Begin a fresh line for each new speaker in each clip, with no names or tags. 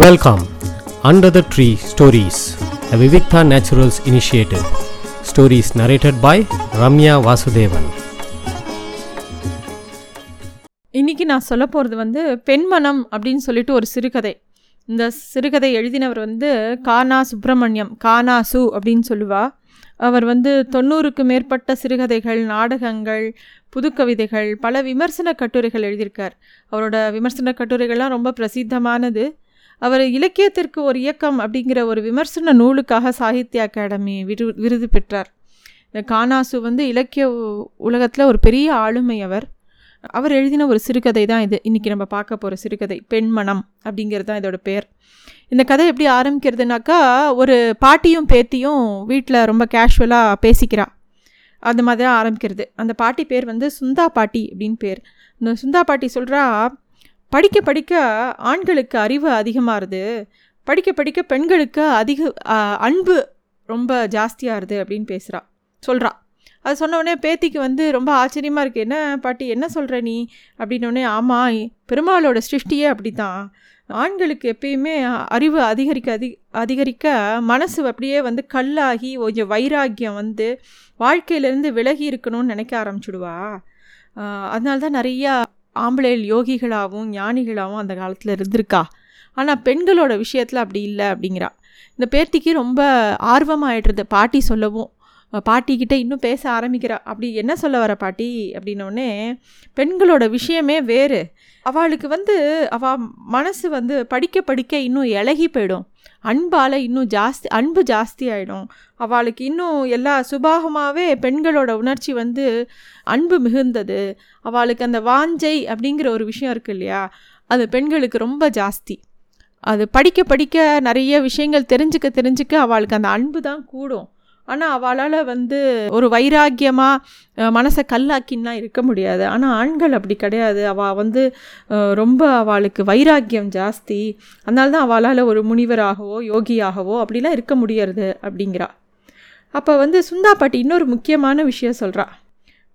Welcome under the tree stories the Vivikta naturals initiative stories narrated by Ramya Vasudevan
இன்னைக்கு நான் சொல்ல போகிறது வந்து பெண்மனம் அப்படின்னு சொல்லிட்டு ஒரு சிறுகதை. இந்த சிறுகதை எழுதினவர் வந்து கானா சுப்பிரமணியம் கானாசு அப்படின்னு சொல்லுவா. அவர் வந்து தொண்ணூறுக்கு மேற்பட்ட சிறுகதைகள் நாடகங்கள் புதுக்கவிதைகள் பல விமர்சன கட்டுரைகள் எழுதியிருக்கார். அவரோட விமர்சன கட்டுரைகள்லாம் ரொம்ப பிரசித்தமானது. அவர் இலக்கியத்திற்கு ஒரு இயக்கம் அப்படிங்கிற ஒரு விமர்சன நூலுக்காக சாகித்ய அகாடமி விரு விருது பெற்றார். இந்த கானாசு வந்து இலக்கிய உலகத்தில் ஒரு பெரிய ஆளுமை அவர். அவர் எழுதின ஒரு சிறுகதை தான் இது. இன்றைக்கி நம்ம பார்க்க போகிற சிறுகதை பெண்மணம் அப்படிங்கிறது தான் இதோட பேர். இந்த கதை எப்படி ஆரம்பிக்கிறதுனாக்கா ஒரு பாட்டியும் பேத்தியும் வீட்டில் ரொம்ப கேஷுவலாக பேசிக்கிறா. அந்த மாதிரி தான் ஆரம்பிக்கிறது. அந்த பாட்டி பேர் வந்து சுந்தா பாட்டி அப்படின்னு பேர். இந்த சுந்தா பாட்டி சொல்கிறா படிக்க படிக்க ஆண்களுக்கு அறிவு அதிகமாகுது படிக்க படிக்க பெண்களுக்கு அதிக அன்பு ரொம்ப ஜாஸ்தியாகுது அப்படின்னு பேசுகிறா சொல்கிறா அது சொன்ன பேத்திக்கு வந்து ரொம்ப ஆச்சரியமாக இருக்குது என்ன பாட்டி என்ன சொல்கிற நீ? அப்படின்னோடனே ஆமாம் பெருமாளோட சிருஷ்டியே அப்படி தான் ஆண்களுக்கு எப்பயுமே அறிவு அதிகரிக்க அதி அதிகரிக்க மனசு அப்படியே வந்து கல்லாகி கொஞ்சம் வைராக்கியம் வந்து வாழ்க்கையிலேருந்து விலகி இருக்கணும்னு நினைக்க ஆரம்பிச்சுடுவா. அதனால தான் நிறையா ஆம்பளைகள் யோகிகளாகவும் ஞானிகளாகவும் அந்த காலத்தில் இருந்திருக்கா? ஆனால் பெண்களோட விஷயத்தில் அப்படி இல்லை அப்படிங்கிறா. இந்த பேர்த்திக்கு ரொம்ப ஆர்வமாயிடுறது. பாட்டி சொல்லவும் பாட்டிக்கிட்ட இன்னும் பேச ஆரம்பிக்கிறா. அப்படி என்ன சொல்ல வர பாட்டி? அப்படின்னோடனே பெண்களோட விஷயமே வேறு. அவளுக்கு வந்து அவள் மனசு வந்து படிக்க படிக்க இன்னும் இலகி போயிடும். அன்பால் இன்னும் ஜாஸ்தி அன்பு ஜாஸ்தி ஆகிடும் அவளுக்கு இன்னும் எல்லா சுபாகமாகவே பெண்களோட உணர்ச்சி வந்து அன்பு மிகுந்தது. அவளுக்கு அந்த வாஞ்சை அப்படிங்கிற ஒரு விஷயம் இருக்கு இல்லையா? அது பெண்களுக்கு ரொம்ப ஜாஸ்தி. அது படிக்க படிக்க நிறைய விஷயங்கள் தெரிஞ்சுக்க தெரிஞ்சுக்க அவளுக்கு அந்த அன்பு தான் கூடும். ஆனால் அவளால் வந்து ஒரு வைராக்கியமாக மனசை கல்லாக்கின்னா இருக்க முடியாது. ஆனால் ஆண்கள் அப்படி கிடையாது. அவள் வந்து ரொம்ப அவளுக்கு வைராக்கியம் ஜாஸ்தி. அதனால தான் அவளால் ஒரு முனிவராகவோ யோகியாகவோ அப்படிலாம் இருக்க முடியறது அப்படிங்கிறா. அப்போ வந்து சுந்தா பாட்டி இன்னொரு முக்கியமான விஷயம் சொல்கிறா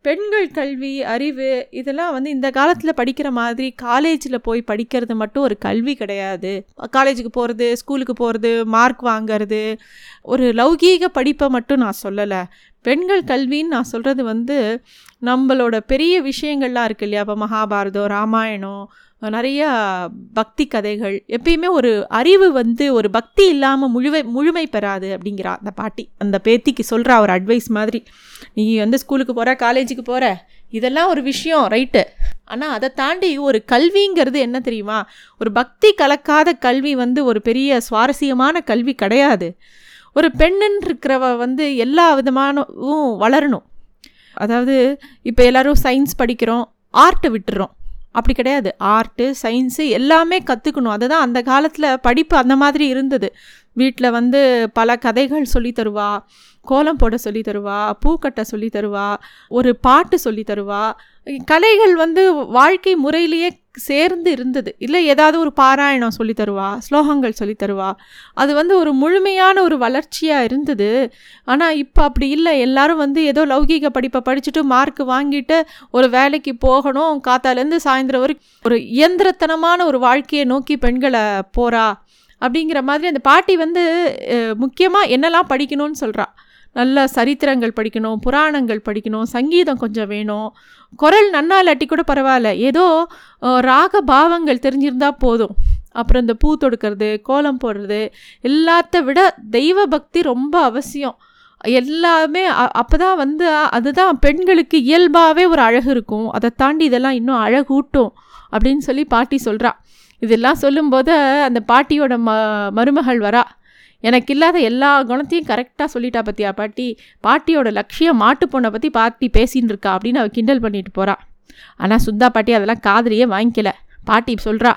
பெண்கள் கல்வி அறிவு இதெல்லாம் வந்து இந்த காலத்தில் படிக்கிற மாதிரி காலேஜில் போய் படிக்கிறது மட்டும் ஒரு கல்வி கிடையாது. காலேஜுக்கு போகிறது ஸ்கூலுக்கு போகிறது மார்க் வாங்கிறது ஒரு லௌகீக படிப்பை மட்டும் நான் சொல்லலை. பெண்கள் கல்வின்னு நான் சொல்கிறது வந்து நம்மளோட பெரிய விஷயங்கள்லாம் இருக்கு இல்லையா? இப்போ மகாபாரதம் ராமாயணம் நிறைய பக்தி கதைகள். எப்பயுமே ஒரு அறிவு வந்து ஒரு பக்தி இல்லாமல் முழுவை முழுமை பெறாது அப்படிங்கிறா அந்த பாட்டி. அந்த பேத்திக்கு சொல்கிறா ஒரு அட்வைஸ் மாதிரி. நீ வந்து ஸ்கூலுக்கு போகிற காலேஜுக்கு போகிற இதெல்லாம் ஒரு விஷயம் ரைட்டு ஆனால் அதை தாண்டி ஒரு கல்விங்கிறது என்ன தெரியுமா? ஒரு பக்தி கலக்காத கல்வி வந்து ஒரு பெரிய சுவாரஸ்யமான கல்வி கிடையாது. ஒரு பெண்ணுன்னு இருக்கிறவ வந்து எல்லா விதமானவும் வளரணும். அதாவது இப்போ எல்லோரும் சயின்ஸ் படிக்கிறோம் ஆர்ட்டை விட்டுறோம். அப்படி கிடையாது. ஆர்ட்டு சயின்ஸு எல்லாமே கற்றுக்கணும் அதுதான் அந்த காலத்தில் படிப்பு அந்த மாதிரி இருந்தது. வீட்டில் வந்து பல கதைகள் சொல்லி தருவா கோலம் போட சொல்லி தருவா பூக்கட்ட சொல்லி தருவா ஒரு பாட்டு சொல்லி தருவா. கலைகள் வந்து வாழ்க்கை முறையிலேயே சேர்ந்து இருந்தது. இல்லை ஏதாவது ஒரு பாராயணம் சொல்லி தருவா ஸ்லோகங்கள் சொல்லி தருவா. அது வந்து ஒரு முழுமையான ஒரு வளர்ச்சியாக இருந்தது. ஆனால் இப்போ அப்படி இல்லை. எல்லாரும் வந்து ஏதோ லௌகீக படிப்பை படிச்சுட்டு மார்க் வாங்கிட்டு ஒரு வேலைக்கு போகணும். காத்தாலேருந்து சாயந்தரம் வரைக்கும் ஒரு இயந்திரத்தனமான ஒரு வாழ்க்கையை நோக்கி பெண்களை போகிறா அப்படிங்கிற மாதிரி அந்த பாட்டி வந்து முக்கியமாக என்னெல்லாம் படிக்கணும்னு சொல்கிறா நல்ல சரித்திரங்கள் படிக்கணும் புராணங்கள் படிக்கணும் சங்கீதம் கொஞ்சம் வேணும். குரல் நன்னா இல்லாட்டி கூட பரவாயில்ல. ஏதோ ராக பாவங்கள் தெரிஞ்சிருந்தா போதும். அப்புறம் இந்த பூ தொடுக்கிறது கோலம் போடுறது எல்லாத்த விட தெய்வ பக்தி ரொம்ப அவசியம். எல்லாமே அப்போ தான் வந்து அதுதான் பெண்களுக்கு இயல்பாகவே ஒரு அழகு இருக்கும். அதை தாண்டி இதெல்லாம் இன்னும் அழகூட்டும் அப்படின்னு சொல்லி பாட்டி சொல்கிறா இதெல்லாம் சொல்லும்போது அந்த பாட்டியோட ம மருமகள் வரா. எனக்கு இல்லாத எல்லா குணத்தையும் கரெக்டாக சொல்லிட்டா பற்றியா பாட்டி? பாட்டியோட லட்சியம் மாட்டு பொண்ணை பற்றி பாட்டி பேசின்னு இருக்கா அப்படின்னு அவள் கிண்டல் பண்ணிட்டு போகிறாள் ஆனால் சுத்தா பாட்டி அதெல்லாம் காதலியே வாங்கிக்கல. பாட்டி சொல்கிறா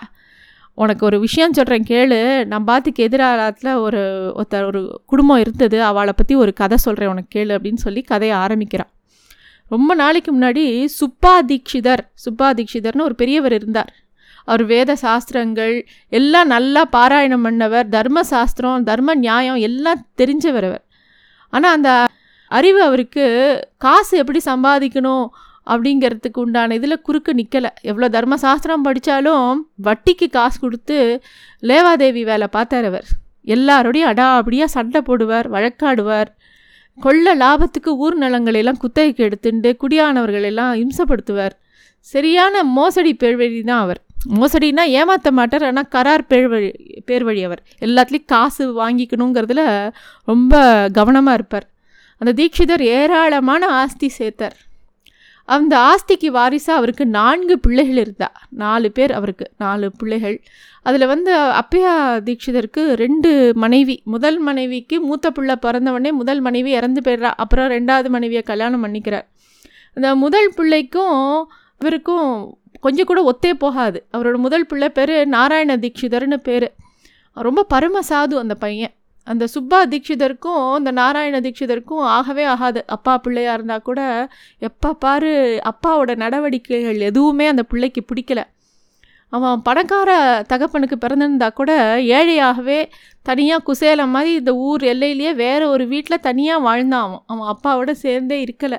உனக்கு ஒரு விஷயம் சொல்கிறேன் கேளு. நான் பாத்துக்கு எதிராளத்தில் ஒரு ஒருத்தர் ஒரு குடும்பம் இருந்தது. அவளை பற்றி ஒரு கதை சொல்கிறேன் உனக்கு கேளு அப்படின்னு சொல்லி கதையை ஆரம்பிக்கிறான் ரொம்ப நாளைக்கு முன்னாடி சுப்பா தீக்ஷிதர் சுப்பா தீக்ஷிதர்னு ஒரு பெரியவர் இருந்தார். அவர் வேத சாஸ்திரங்கள் எல்லாம் நல்லா பாராயணம் பண்ணவர் தர்ம சாஸ்திரம் தர்ம நியாயம் எல்லாம் தெரிஞ்சவர் அவர். ஆனால் அந்த அறிவு அவருக்கு காசு எப்படி சம்பாதிக்கணும் அப்படிங்கிறதுக்கு உண்டான இதில் குறுக்கு நிற்கலை எவ்வளோ தர்மசாஸ்திரம் படித்தாலும் வட்டிக்கு காசு கொடுத்து லேவாதேவி வேலை பார்த்தார் அவர். எல்லாரோடையும் அடா அப்படியாக சண்டை போடுவார் வழக்காடுவார். கொள்ள லாபத்துக்கு ஊர் நிலங்களெல்லாம் குத்தகைக்கு எடுத்துட்டு குடியானவர்களெல்லாம் இம்சப்படுத்துவார். சரியான மோசடி பேர்வழி தான் அவர். மோசடினா ஏமாற்ற மாட்டார் ஆனால் கரார் பேர் வழி பேர் வழி அவர். எல்லாத்துலேயும் காசு வாங்கிக்கணுங்கிறதுல ரொம்ப கவனமாக இருப்பார். அந்த தீட்சிதர் ஏராளமான ஆஸ்தி சேர்த்தார். அந்த ஆஸ்திக்கு வாரிசாக அவருக்கு நான்கு பிள்ளைகள் இருந்தா நாலு பேர் அவருக்கு நாலு பிள்ளைகள். அதில் வந்து அப்பையா தீட்சிதருக்கு ரெண்டு மனைவி. முதல் மனைவிக்கு மூத்த பிள்ளை பிறந்தவொடனே முதல் மனைவி இறந்து போயிடுறா. அப்புறம் ரெண்டாவது மனைவியை கல்யாணம் பண்ணிக்கிறார். அந்த முதல் பிள்ளைக்கும் இவருக்கும் கொஞ்சம் கூட ஒத்தே போகாது. அவரோட முதல் பிள்ளை பேர் நாராயண தீட்சிதர்னு பேர். ரொம்ப பரம சாது அந்த பையன். அந்த சுப்பா தீட்சிதருக்கும் இந்த நாராயண தீட்சிதருக்கும் ஆகவே ஆகாது. அப்பா பிள்ளையாக இருந்தால் கூட எப்போ பாரு அப்பாவோட நடவடிக்கைகள் எதுவுமே அந்த பிள்ளைக்கு பிடிக்கல. அவன் பணக்கார தகப்பனுக்கு பிறந்திருந்தா கூட ஏழையாகவே தனியாக குசேலம் மாதிரி இந்த ஊர் எல்லையிலேயே வேறு ஒரு வீட்டில் தனியாக வாழ்ந்தான் அவன். அவன் அப்பாவோட சேர்ந்தே இருக்கலை.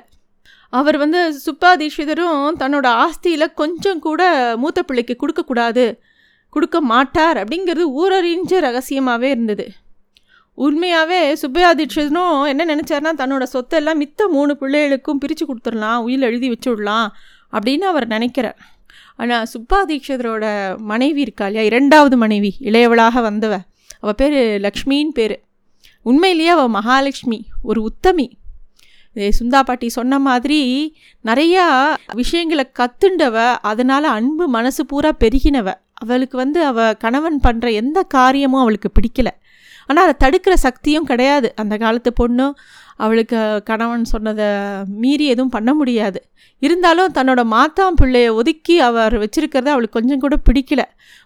அவர் வந்து சுப்பா தீட்சிதரும் தன்னோட ஆஸ்தியில் கொஞ்சம் கூட மூத்த பிள்ளைக்கு கொடுக்கக்கூடாது கொடுக்க மாட்டார் அப்படிங்கிறது ஊரறிஞ்ச ரகசியமாகவே இருந்தது. உண்மையாகவே சுப்பையா தீட்சிதனும் என்ன நினச்சார்னா தன்னோட சொத்தெல்லாம் மித்த மூணு பிள்ளைகளுக்கும் பிரித்து கொடுத்துடலாம் உயில் எழுதி வச்சுடலாம் அப்படின்னு அவர் நினைக்கிறார். ஆனால் சுப்பா தீட்சிதரோட மனைவி இருக்கா இல்லையா? இரண்டாவது மனைவி இளையவளாக வந்தவ. அவள் பேர் லக்ஷ்மின்னு பேர். உண்மையிலேயே அவள் மகாலட்சுமி ஒரு உத்தமி. சுந்தா பாட்டி சொன்ன மாதிரி நிறையா விஷயங்களை கத்துண்டவ அதனால் அன்பு மனசு பூரா பெருகினவ. அவளுக்கு வந்து அவள் கணவன் பண்ணுற எந்த காரியமும் அவளுக்கு பிடிக்கல. ஆனால் அதை தடுக்கிற சக்தியும் கிடையாது. அந்த காலத்து பொண்ணும் அவளுக்கு கணவன் சொன்னதை மீறி எதுவும் பண்ண முடியாது. இருந்தாலும் தன்னோட மாத்தாம் பிள்ளையை ஒதுக்கி அவர் வச்சுருக்கிறத அவளுக்கு கொஞ்சம் கூட பிடிக்கல.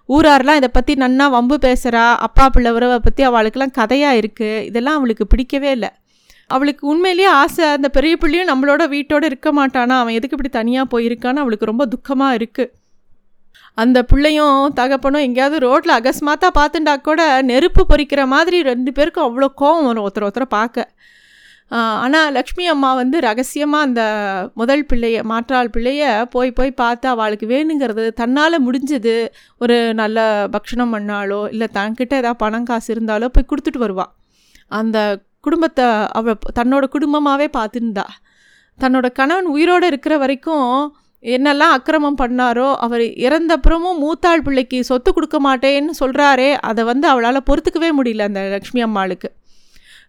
ஊராரெலாம் இதை பற்றி நன்னா வம்பு பேசுகிறா அப்பா பிள்ளை உறவை பற்றி அவளுக்கெல்லாம் கதையாக இருக்குது இதெல்லாம் அவளுக்கு பிடிக்கவே இல்லை. அவளுக்கு உண்மையிலேயே ஆசை அந்த பெரிய பிள்ளையும் நம்மளோட வீட்டோடு இருக்க மாட்டானா? அவன் எதுக்கு இப்படி தனியாக போயிருக்கான்னு அவளுக்கு ரொம்ப துக்கமாக இருக்குது அந்த பிள்ளையும் தகப்பனும் எங்கேயாவது ரோட்டில் அகஸ்மாத்தா பார்த்துட்டா கூட நெருப்பு பொறிக்கிற மாதிரி ரெண்டு பேருக்கும் அவ்வளோ கோவம் வரும் ஒருத்தர் ஒருத்தரை பார்க்க. ஆனால் லக்ஷ்மி அம்மா வந்து ரகசியமாக அந்த முதல் பிள்ளைய மாற்றாள் பிள்ளைய போய் போய் பார்த்து அவளுக்கு வேணுங்கிறது தன்னால் முடிஞ்சது. ஒரு நல்ல பக்ஷணம் பண்ணாலோ இல்லை தன்கிட்ட ஏதாவது பணம் காசு இருந்தாலோ போய் கொடுத்துட்டு வருவாள் அந்த குடும்பத்தை அவள் தன்னோட குடும்பமாகவே பார்த்துருந்தா. தன்னோட கணவன் உயிரோடு இருக்கிற வரைக்கும் என்னெல்லாம் அக்கிரமம் பண்ணாரோ அவர் இறந்தப்புறமும் மூத்தாள் பிள்ளைக்கு சொத்து கொடுக்க மாட்டேன்னு சொல்கிறாரே அதை வந்து அவளால் பொறுத்துக்கவே முடியல அந்த லக்ஷ்மி அம்மாளுக்கு.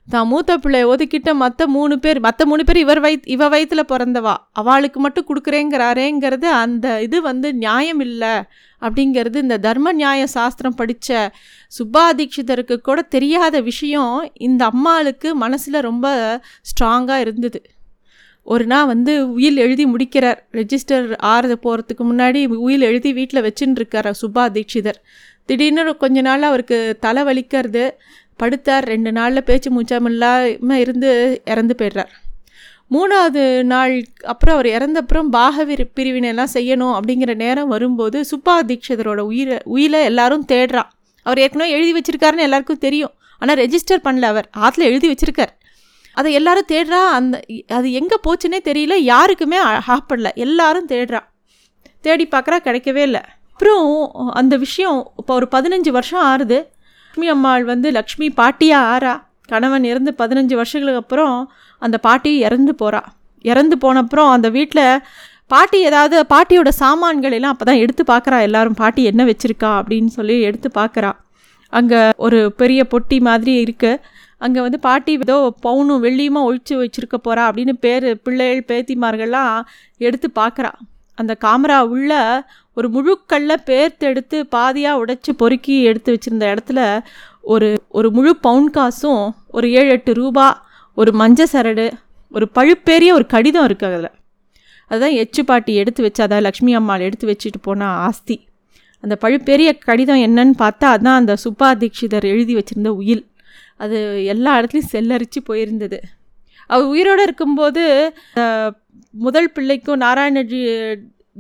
தான் மூத்த பிள்ளைய ஒதுக்கிட்ட மற்ற மூணு பேர் மற்ற மூணு பேர் இவர் வயித் இவ வயிற்றில் பிறந்தவா? அவளுக்கு மட்டும் கொடுக்குறேங்கிறாரேங்கிறது அந்த இது வந்து நியாயம் இல்லை அப்படிங்கிறது இந்த தர்ம நியாய சாஸ்திரம் படித்த சுப்பா தீட்சிதருக்கு கூட தெரியாத விஷயம் இந்த அம்மாளுக்கு மனசில் ரொம்ப ஸ்ட்ராங்காக இருந்தது. ஒரு நாள் வந்து உயில் எழுதி முடிக்கிறார். ரெஜிஸ்டர் ஆறுது போகிறதுக்கு முன்னாடி உயில் எழுதி வீட்டில் வச்சுன்னு இருக்கார் சுபா தீட்சிதர் திடீர்னு கொஞ்ச நாள் அவருக்கு தலை வலிக்கிறது. படுத்தார். ரெண்டு நாளில் பேச்சு மூச்சாமில்லாமல் இருந்து இறந்து போயிடுறார். மூணாவது நாள் அப்புறம் அவர் இறந்தப்புறம் பாக பிரிவினைலாம் செய்யணும் அப்படிங்கிற நேரம் வரும்போது சுப்பா தீட்சிதரோட உயிரை உயிரை எல்லாரும் தேடுறா அவர் ஏற்கனவே எழுதி வச்சிருக்காருன்னு எல்லாருக்கும் தெரியும். ஆனால் ரெஜிஸ்டர் பண்ணல அவர். ஆற்றுல எழுதி வச்சிருக்கார். அதை எல்லாரும் தேடுறா. அந்த அது எங்கே போச்சுன்னே தெரியல. யாருக்குமே ஹாப்பிடல எல்லாரும் தேடுறா. தேடி பார்க்குறா கிடைக்கவே இல்லை. அப்புறம் அந்த விஷயம் இப்போ ஒரு பதினஞ்சு வருஷம் ஆறுது. லக்ஷ்மி அம்மாள் வந்து லக்ஷ்மி பாட்டியாக ஆறா? கணவன் இறந்து பதினஞ்சு வருஷங்களுக்கு அப்புறம் அந்த பாட்டி இறந்து போகிறா இறந்து போனப்புறம் அந்த வீட்டில் பாட்டி ஏதாவது பாட்டியோட சாமான்கள் எல்லாம் அப்போ தான் எடுத்து பார்க்குறா எல்லாரும் பாட்டி என்ன வச்சுருக்கா? அப்படின்னு சொல்லி எடுத்து பார்க்குறா அங்கே ஒரு பெரிய பொட்டி மாதிரி இருக்குது அங்கே வந்து பாட்டி ஏதோ பவுனும் வெள்ளியுமா ஒழிச்சு வச்சுருக்க போகிறா அப்படின்னு பேர் பிள்ளைகள் பேத்திமார்கள்லாம் எடுத்து பார்க்குறா அந்த காமரா உள்ள ஒரு முழுக்கல்ல பேர்த்தெடுத்து பாதியாக உடைச்சி பொறுக்கி எடுத்து வச்சுருந்த இடத்துல ஒரு ஒரு முழு பவுன் காசும் ஒரு ஏழு எட்டு ரூபா ஒரு மஞ்ச சரடு ஒரு பழுப்பேரிய ஒரு கடிதம் இருக்குது அதில். அதுதான் எச்சு பாட்டி எடுத்து வச்சு லக்ஷ்மி அம்மாள் எடுத்து வச்சுட்டு போனால் ஆஸ்தி. அந்த பழுப்பெரிய கடிதம் என்னன்னு பார்த்தா அதுதான் அந்த சுப்பா தீட்சிதர் எழுதி வச்சுருந்த உயில். அது எல்லா இடத்துலையும் செல்லரித்து போயிருந்தது. அவர் உயிரோடு இருக்கும்போது முதல் பிள்ளைக்கும் நாராயணஜி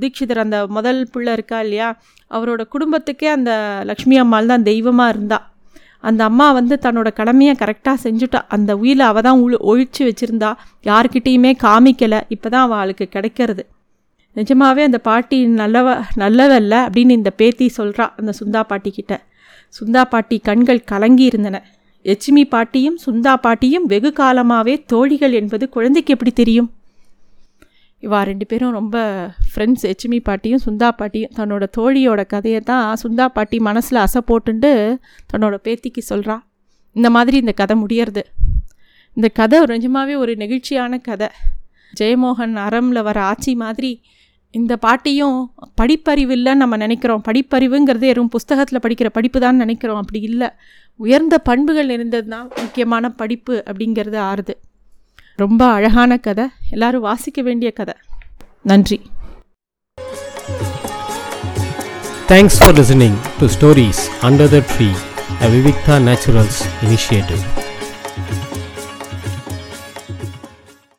தீட்சிதர் அந்த முதல் பிள்ளை இருக்கா இல்லையா? அவரோட குடும்பத்துக்கே அந்த லக்ஷ்மி அம்மாள் தான் தெய்வமாக இருந்தா. அந்த அம்மா வந்து தன்னோட கடமையை கரெக்டாக செஞ்சுட்டா. அந்த உயிரை அவள் தான் உழு ஒழிச்சு வச்சுருந்தா. யார்கிட்டேயுமே காமிக்கலை. இப்போ தான் அவளுக்கு கிடைக்கிறது. நிஜமாவே அந்த பாட்டி நல்லவ நல்லவல்ல அப்படின்னு இந்த பேத்தி சொல்கிறா அந்த சுந்தா பாட்டி கிட்ட. சுந்தா பாட்டி கண்கள் கலங்கி இருந்தன. எச்சிமி பாட்டியும் சுந்தா பாட்டியும் வெகு காலமாகவே தோழிகள் என்பது குழந்தைக்கு எப்படி தெரியும்? இவா ரெண்டு பேரும் ரொம்ப ஃப்ரெண்ட்ஸ் எச்சிமி பாட்டியும் சுந்தா பாட்டியும் தன்னோட தோழியோட கதையை தான் சுந்தா பாட்டி மனசில் அசை போட்டுண்டு தன்னோட பேத்திக்கு சொல்கிறா இந்த மாதிரி இந்த கதை முடியறது. இந்த கதை நிஜமாகவே ஒரு நெகிழ்ச்சியான கதை. ஜெயமோகன் அறமில் வர ஆட்சி மாதிரி இந்த பாட்டியும் படிப்பறிவு இல்லைன்னு நம்ம நினைக்கிறோம். படிப்பறிவுங்கிறது வெறும் புஸ்தகத்தில் படிக்கிற படிப்பு தான் நினைக்கிறோம். அப்படி இல்லை. உயர்ந்த பண்புகள் இருந்தது தான் முக்கியமான படிப்பு அப்படிங்கிறது ஆறுது. ரொம்ப அழகான கதை. எல்லாரும் வாசிக்க வேண்டிய கதை. நன்றி.
Thanks for listening to stories under the tree a Vivikta naturals initiative